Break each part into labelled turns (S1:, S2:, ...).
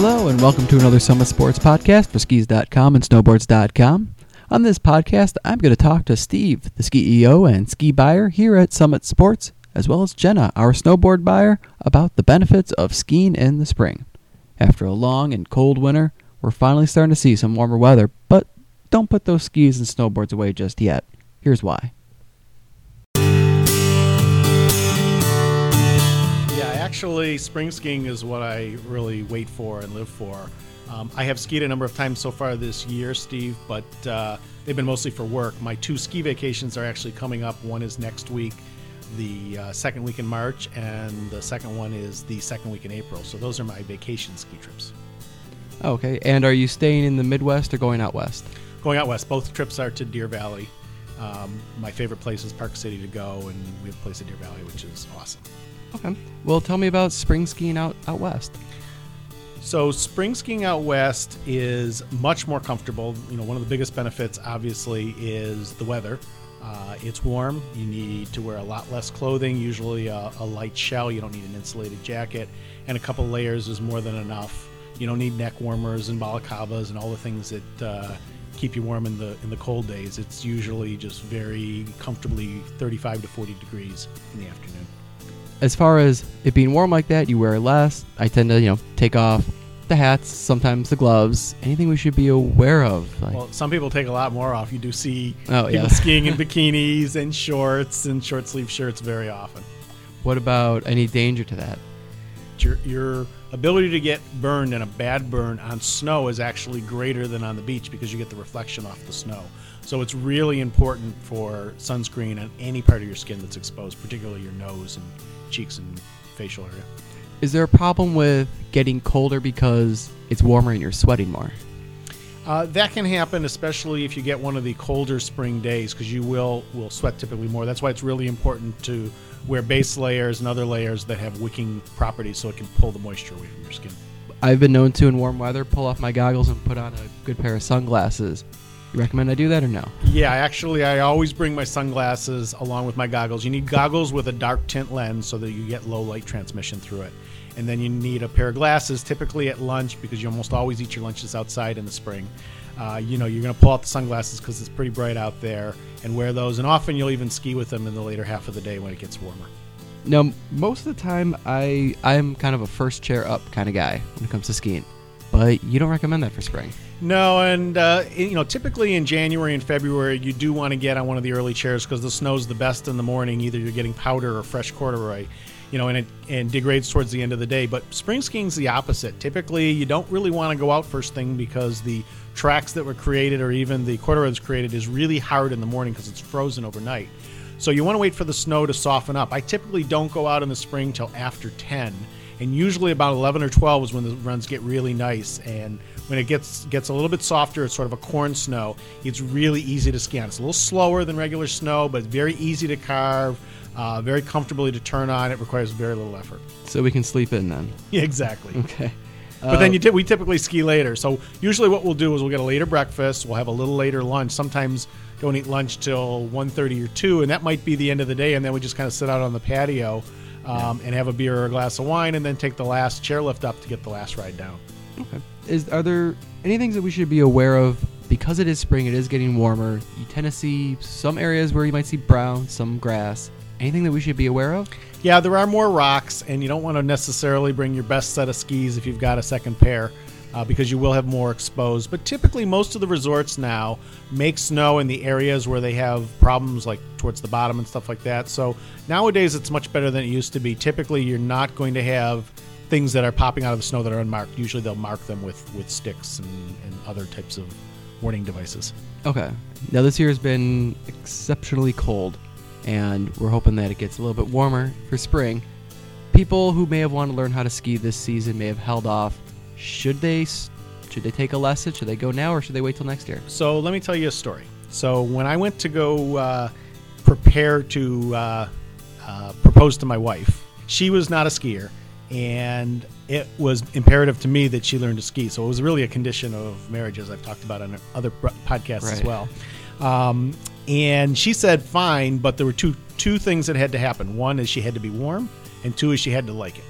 S1: Hello, and welcome to another Summit Sports podcast for skis.com and snowboards.com. On this podcast, I'm going to talk to Steve, the ski EO and ski buyer here at Summit Sports, as well as Jenna, our snowboard buyer, about the benefits of skiing in the spring. After a long and cold winter, we're finally starting to see some warmer weather, but don't put those skis and snowboards away just yet. Here's why.
S2: Actually, spring skiing is what I really wait for and live for. Um, I have skied a number of times so far this year, Steve, but uh, they've been mostly for work. My two ski vacations are actually coming up. One is next week, the uh, second week in March, and the second one is the second week in April. So those are my vacation ski trips.
S1: Okay, and are you staying in the Midwest or going out west?
S2: Going out west, both trips are to Deer Valley. Um, my favorite place is Park City to go, and we have a place at Deer Valley, which is awesome.
S1: Okay. Well, tell me about spring skiing out, out west.
S2: So spring skiing out west is much more comfortable. You know, one of the biggest benefits, obviously, is the weather. Uh, it's warm. You need to wear a lot less clothing, usually a, a, light shell. You don't need an insulated jacket, and a couple layers is more than enough. You don't need neck warmers and balaclavas and all the things that uh, keep you warm in the in the cold days. It's usually just very comfortably 35 to 40 degrees in the afternoon
S1: as far as it being warm like that, you wear less. I tend to, you know, take off the hats, sometimes the gloves. Anything we should be aware of?
S2: Like, well, some people take a lot more off. You do see
S1: oh,
S2: people
S1: yeah.
S2: skiing in bikinis and shorts and short sleeve shirts very often.
S1: What about any danger to that?
S2: Your, your ability to get burned and a bad burn on snow is actually greater than on the beach because you get the reflection off the snow. So it's really important for sunscreen on any part of your skin that's exposed, particularly your nose and cheeks and facial area.
S1: Is there a problem with getting colder because it's warmer and you're sweating more?
S2: Uh, that can happen, especially if you get one of the colder spring days, because you will will sweat typically more. That's why it's really important to wear base layers and other layers that have wicking properties, so it can pull the moisture away from your skin.
S1: I've been known to, in warm weather, pull off my goggles and put on a good pair of sunglasses you recommend I do that or no?
S2: Yeah, actually, I always bring my sunglasses along with my goggles. You need goggles with a dark tint lens so that you get low light transmission through it. And then you need a pair of glasses, typically at lunch, because you almost always eat your lunches outside in the spring. Uh, you know, you're going to pull out the sunglasses because it's pretty bright out there and wear those. And often you'll even ski with them in the later half of the day when it gets warmer.
S1: Now, most of the time, I I'm kind of a first chair up kind of guy when it comes to skiing, but you don't recommend that for spring.
S2: No, and uh, you know, typically in January and February, you do want to get on one of the early chairs because the snow's the best in the morning. Either you're getting powder or fresh corduroy, you know, and it and degrades towards the end of the day. But spring skiing's the opposite. Typically, you don't really want to go out first thing because the tracks that were created or even the corduroy created is really hard in the morning because it's frozen overnight. So you want to wait for the snow to soften up. I typically don't go out in the spring till after 10 and usually about 11 or 12 is when the runs get really nice. And when it gets gets a little bit softer it's sort of a corn snow. It's really easy to scan. It's a little slower than regular snow but very easy to carve uh, very comfortably to turn on. It requires very little effort.
S1: So we can sleep in then.
S2: Yeah exactly.
S1: Okay.
S2: But uh, then you t- we typically ski later. So usually what we'll do is we'll get a later breakfast. We'll have a little later lunch. Sometimes don't eat lunch till 1.30 or 2 and that might be the end of the day and then we just kind of sit out on the patio um, and have a beer or a glass of wine, and then take the last chairlift up to get the last ride down.
S1: Okay. Is are there any things that we should be aware of because it is spring? It is getting warmer. You tend to see some areas where you might see brown, some grass. Anything that we should be aware of?
S2: Yeah, there are more rocks, and you don't want to necessarily bring your best set of skis if you've got a second pair uh, because you will have more exposed. But typically, most of the resorts now make snow in the areas where they have problems, like towards the bottom and stuff like that. So nowadays, it's much better than it used to be. Typically, you're not going to have things that are popping out of the snow that are unmarked. Usually, they'll mark them with with sticks and, and other types of warning devices.
S1: Okay. Now this year has been exceptionally cold, and we're hoping that it gets a little bit warmer for spring. People who may have wanted to learn how to ski this season may have held off should they should they take a lesson? Should they go now, or should they wait till next year?
S2: So let me tell you a story. So when I went to go uh, prepare to uh, uh, propose to my wife, she was not a skier, and it was imperative to me that she learn to ski. So it was really a condition of marriage, as I've talked about on other podcasts right. as well. Um, and she said fine, but there were two two things that had to happen. One is she had to be warm, and two is she had to like it.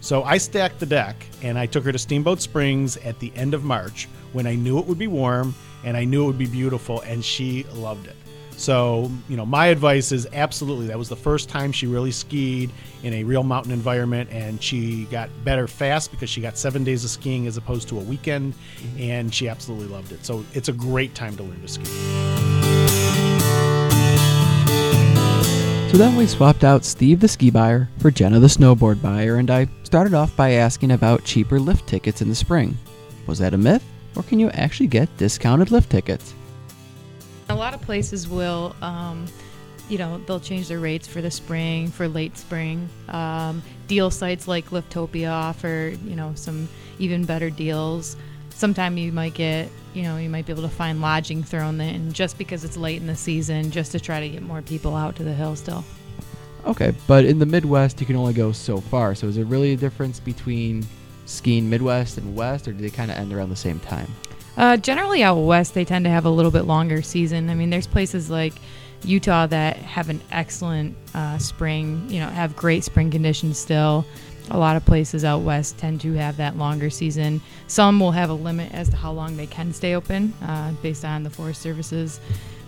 S2: So I stacked the deck and I took her to Steamboat Springs at the end of March when I knew it would be warm and I knew it would be beautiful, and she loved it. So, you know, my advice is absolutely that was the first time she really skied in a real mountain environment, and she got better fast because she got seven days of skiing as opposed to a weekend, mm-hmm. and she absolutely loved it. So, it's a great time to learn to ski.
S1: So then we swapped out Steve the ski buyer for Jenna the snowboard buyer, and I started off by asking about cheaper lift tickets in the spring. Was that a myth, or can you actually get discounted lift tickets?
S3: A lot of places will, um, you know, they'll change their rates for the spring, for late spring. Um, deal sites like Liftopia offer, you know, some even better deals. Sometime you might get, you know, you might be able to find lodging thrown in just because it's late in the season, just to try to get more people out to the hill still.
S1: Okay, but in the Midwest, you can only go so far. So is there really a difference between skiing Midwest and West, or do they kind of end around the same time?
S3: Uh, generally, out west, they tend to have a little bit longer season. I mean, there's places like Utah that have an excellent uh, spring, you know, have great spring conditions still. A lot of places out west tend to have that longer season. Some will have a limit as to how long they can stay open uh, based on the Forest Services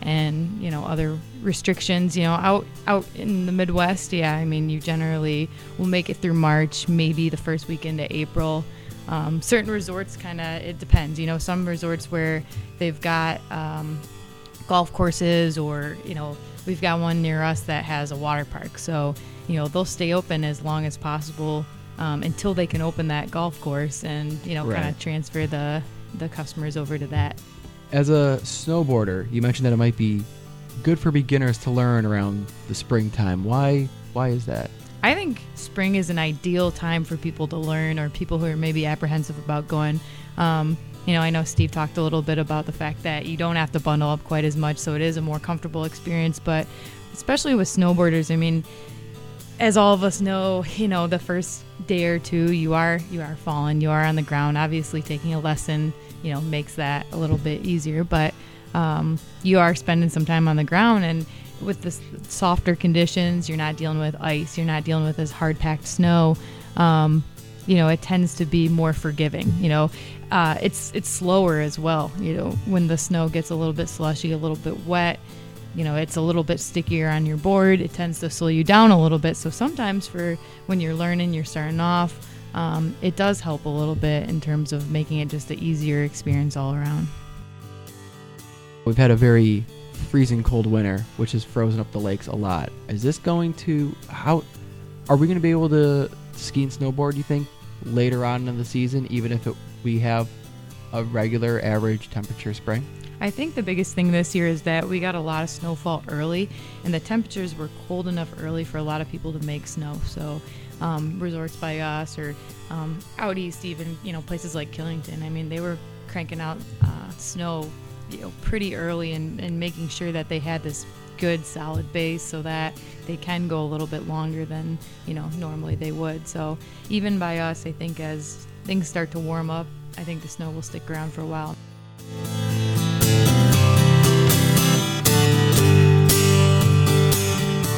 S3: and you know other restrictions. You know, out out in the Midwest, yeah, I mean, you generally will make it through March, maybe the first weekend of April. Um, certain resorts kind of it depends. You know, some resorts where they've got um, golf courses, or you know, we've got one near us that has a water park. So you know, they'll stay open as long as possible um, until they can open that golf course, and you know, kind of transfer the the customers over to that.
S1: As a snowboarder, you mentioned that it might be good for beginners to learn around the springtime. Why? Why is that?
S3: I think spring is an ideal time for people to learn or people who are maybe apprehensive about going. Um, you know, I know Steve talked a little bit about the fact that you don't have to bundle up quite as much, so it is a more comfortable experience. But especially with snowboarders, I mean, as all of us know, you know, the first day or two, you are you are falling, you are on the ground. Obviously, taking a lesson, you know, makes that a little bit easier. But um, you are spending some time on the ground, and with the softer conditions, you're not dealing with ice, you're not dealing with this hard packed snow. Um, you know, it tends to be more forgiving. You know, uh, it's it's slower as well. You know, when the snow gets a little bit slushy, a little bit wet, you know it's a little bit stickier on your board it tends to slow you down a little bit so sometimes for when you're learning you're starting off um, it does help a little bit in terms of making it just an easier experience all around
S1: We've had a very freezing cold winter, which has frozen up the lakes a lot. Is this going to how? Are we going to be able to ski and snowboard? You think later on in the season, even if it, we have a regular average temperature spring?
S3: I think the biggest thing this year is that we got a lot of snowfall early, and the temperatures were cold enough early for a lot of people to make snow. So, um, resorts by us or um, out east, even you know places like Killington. I mean, they were cranking out uh, snow, you know, pretty early and, and making sure that they had this good solid base so that they can go a little bit longer than you know normally they would. So, even by us, I think as things start to warm up, I think the snow will stick around for a while.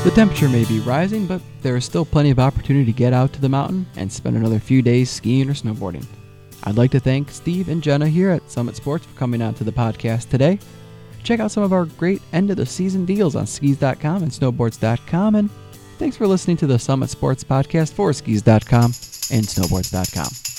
S1: The temperature may be rising, but there is still plenty of opportunity to get out to the mountain and spend another few days skiing or snowboarding. I'd like to thank Steve and Jenna here at Summit Sports for coming on to the podcast today. Check out some of our great end of the season deals on skis.com and snowboards.com. And thanks for listening to the Summit Sports podcast for skis.com and snowboards.com.